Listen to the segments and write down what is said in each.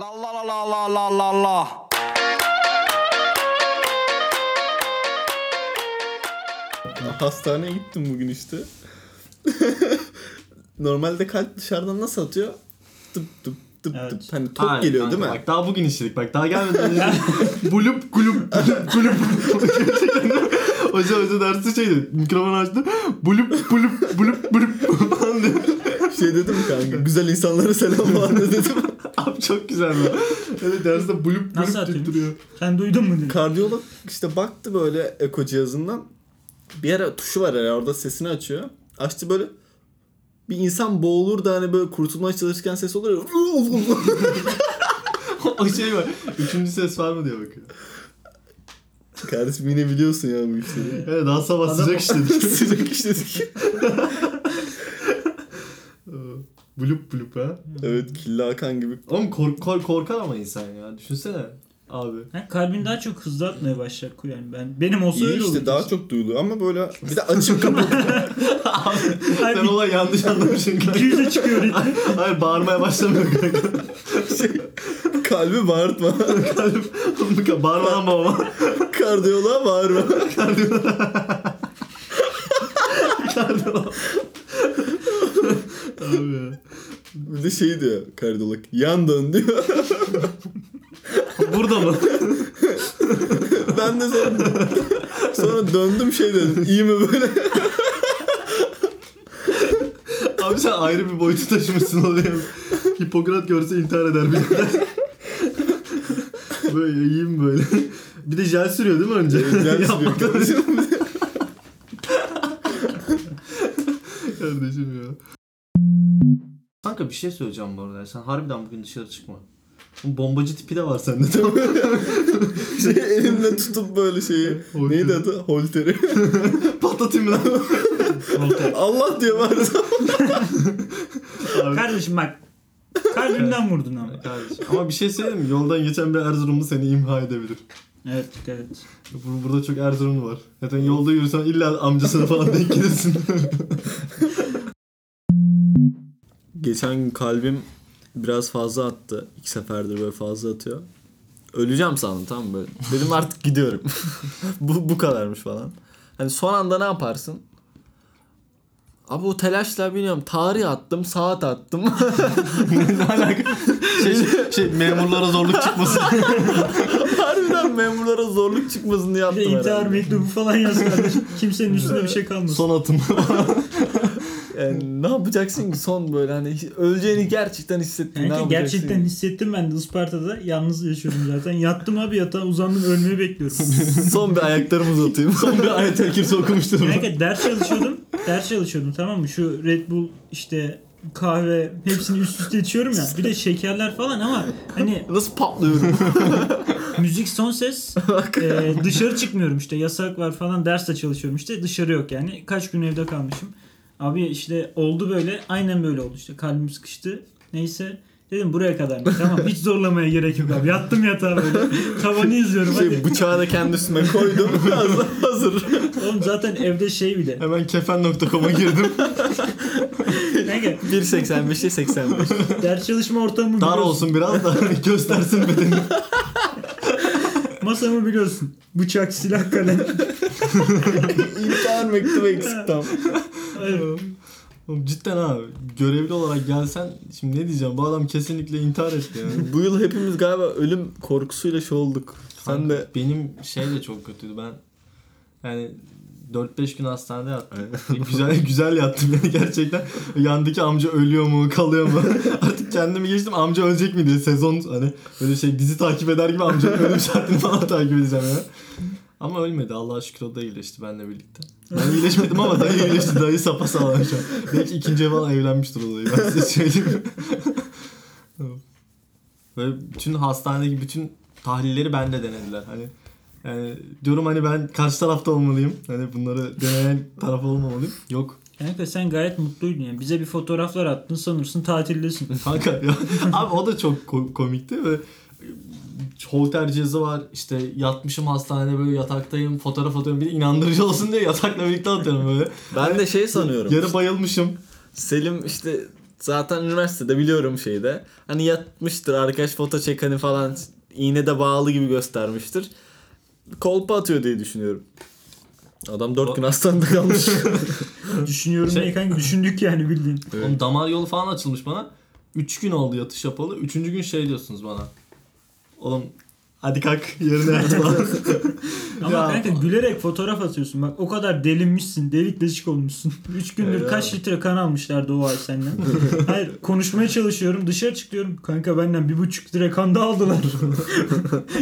La la la la la la la la. Hastaneye gittim bugün işte. Normalde kalp dışarıdan nasıl atıyor? Tıp tıp tıp Evet. tıp. Hani top Ha, geliyor kanka değil mi? Bak daha bugün işledik. Bak daha gelmeden önce bulup gulup gulup gulup hoca hoca dersi şeydi. Mikrofonu açtı. Bulup bulup bulup bulup falan diyor. Şey dedim kanka. Güzel insanlara selam da dedim. Abi çok güzel lan. Evet derste bulup bulup duruyor. Sen duydun mu? dedi. Kardiyolog işte baktı böyle eko cihazından. Bir ara tuşu var ya orada sesini açıyor. Açtı böyle bir insan boğulur da hani böyle kurtulmaya çalışırken ses olur ya. o şey var. Üçüncü ses var mı diye bakıyor. Kardeşim yine biliyorsun ya bu işleri. Evet daha sabah sıcak işledik. Sıcak işledik. Bulup bulup ha. evet Killa Hakan gibi. Oğlum kork, kork, korkar ama insan ya. Düşünsene abi. Ha, kalbin daha çok hızlı atmaya başlar yani ben benim olsa İyi öyle işte olur. daha çok duyuluyor ama böyle bir de açık kapalı. Sen Hayır, olay yanlış anlamışsın kanka. 200'e çıkıyor ritmi. Hayır bağırmaya başlamıyor kanka. şey, kalbi bağırtma. Kalbim bağırmadan babama. Kardiyoloğa bağırma. Abi ya. Bir de şey diyor kardiyolog. Yan dön diyor. Burada mı? ben de sonra, sonra döndüm şey dedim. İyi mi böyle? Abi sen ayrı bir boyutu taşımışsın oraya. Hipokrat görse intihar eder bir Böyle yiyeyim böyle. Bir de jel sürüyor değil mi önce? Yapmaktan önce. sürüyor. Kardeşim ya. Kanka bir şey söyleyeceğim bu arada. Sen harbiden bugün dışarı çıkma. Bu bombacı tipi de var sende şey elimle tutup böyle şeyi. Holteri. Neydi adı? Holteri. Patlatayım lan? Voltaire. Allah diyor var. Kardeşim bak. Kalbimden vurdun ama. Kardeşim. Ama bir şey söyleyeyim mi? Yoldan geçen bir Erzurumlu seni imha edebilir. Evet dikkat et. Bur- Burada çok Erzurumlu var. Zaten yolda yürüsen illa amcasına falan denk gelirsin. Geçen gün kalbim biraz fazla attı. İki seferdir böyle fazla atıyor. Öleceğim sandım tamam mı böyle. Dedim artık gidiyorum. bu, bu kadarmış falan. Hani son anda ne yaparsın? Abi o telaşla bilmiyorum. Tarih attım, saat attım. ne alaka? Şey, şey memurlara zorluk çıkmasın. Harbiden memurlara zorluk çıkmasın diye Bir de yaptım intihar mektubu falan yaz kardeşim. Kimsenin üstünde bir şey kalmasın. Son atım. Yani ne yapacaksın ki son böyle hani öleceğini gerçekten hissettin. yapacaksın? gerçekten hissettim ben de Isparta'da yalnız yaşıyordum zaten. Yattım abi yatağa uzandım ölmeyi bekliyorum. son bir ayaklarımı uzatayım. Son bir ayet kimse okumuştur. Kanka ders çalışıyordum. Ders çalışıyordum tamam mı? Şu Red Bull işte kahve hepsini üst üste içiyorum ya. Bir de şekerler falan ama hani Nasıl patlıyorum? müzik son ses e, dışarı çıkmıyorum işte yasak var falan derste çalışıyorum işte dışarı yok yani. Kaç gün evde kalmışım. Abi işte oldu böyle aynen böyle oldu işte kalbim sıkıştı. Neyse dedim buraya kadar? Tamam hiç zorlamaya gerek yok abi. Yattım yatağa böyle. Tavanı izliyorum hadi. şey, bıçağı da kendi üstüme koydum. Hazır. hazır. Oğlum zaten evde şey bile. Hemen kefen.com'a girdim. Kanka 1.85'e 85. ders çalışma ortamı Dar biliyorsun. olsun biraz da göstersin bedeni. Masamı biliyorsun. Bıçak, silah, kalem. İntihar mektubu eksik tam. Oğlum cidden abi görevli olarak gelsen şimdi ne diyeceğim bu adam kesinlikle intihar etti yani. Bu yıl hepimiz galiba ölüm korkusuyla şey olduk. Sen de Benim şey de çok kötüydü ben yani 4-5 gün hastanede yattım. güzel güzel yattım yani gerçekten. Yandaki amca ölüyor mu kalıyor mu? Artık kendimi geçtim amca ölecek mi diye sezon hani böyle şey dizi takip eder gibi amcanın ölüm saatini falan takip edeceğim yani. Ama ölmedi Allah'a şükür o da iyileşti benimle birlikte. Ben iyileşmedim ama dayı iyileşti. Dayı sapasağlam şu an. Belki ikinci falan evlenmiştir o dayı. Ben size söyleyeyim. Böyle bütün hastanedeki bütün tahlilleri bende denediler. Hani yani diyorum hani ben karşı tarafta olmalıyım. Hani bunları deneyen taraf olmamalıyım. Yok. Kanka sen gayet mutluydun yani. Bize bir fotoğraflar attın sanırsın tatildesin. Kanka ya. Abi o da çok ko- komikti ve holter cihazı var. İşte yatmışım hastanede böyle yataktayım. Fotoğraf atıyorum. Bir de inandırıcı olsun diye yatakla birlikte atıyorum böyle. ben de şey sanıyorum. Yarı bayılmışım. Selim işte zaten üniversitede biliyorum şeyde. Hani yatmıştır arkadaş foto çek hani falan iğne de bağlı gibi göstermiştir. Kolpa atıyor diye düşünüyorum. Adam 4 gün hastanede kalmış. Düşünüyorum Şey- kanka düşündük yani bildiğin. Oğlum damar yolu falan açılmış bana. 3 gün oldu yatış yapalı. 3. gün şey diyorsunuz bana. Oğlum hadi kalk yerine yat falan. Ama Ya. kanka gülerek fotoğraf atıyorsun. Bak o kadar delinmişsin. Delik deşik olmuşsun. 3 gündür Evet. kaç litre kan almışlardı o ay senden. Hayır konuşmaya çalışıyorum. Dışarı çıkıyorum. Kanka benden bir buçuk litre kan da aldılar.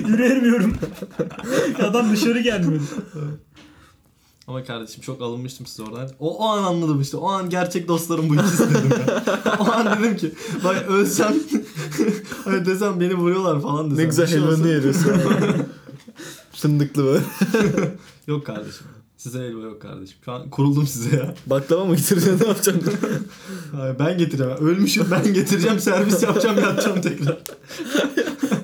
Yürüyemiyorum. Adam dışarı gelmiyor. Ama kardeşim çok alınmıştım size oradan. O, o an anladım işte. O an gerçek dostlarım bu ikisi dedim ya. o an dedim ki bak ölsem hani desem beni vuruyorlar falan desem. ne güzel şey helvanı yeriyorsun. Fındıklı böyle. Yok kardeşim. Size helva yok kardeşim. Şu an kuruldum size ya. Baklava mı getireceksin ne yapacaksın? Hayır, ben getireceğim. Ölmüşüm ben getireceğim. Servis yapacağım yatacağım tekrar.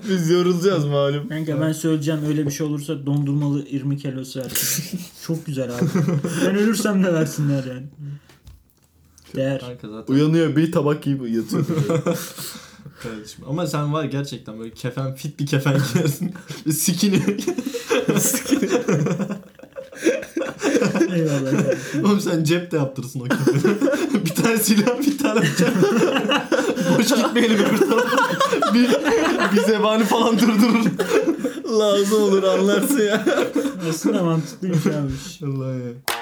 Biz yorulacağız malum. Kanka ben söyleyeceğim öyle bir şey olursa dondurmalı irmik helvası versin. Çok güzel abi. Ben ölürsem de versinler yani. Değer. Kanka zaten Uyanıyor bir tabak gibi yatıyor. Kardeşim. Ama sen var gerçekten böyle kefen fit bir kefen giyersin. Bir Skinny. Eyvallah. Oğlum sen cep de yaptırırsın o kefeni. bir tane silah bir tane bıçak. Boş gitmeyelim öbür tarafa. bir, bir zebani falan durdurur. Lazım olur anlarsın ya. Aslında mantıklıymış abi. Allah ya.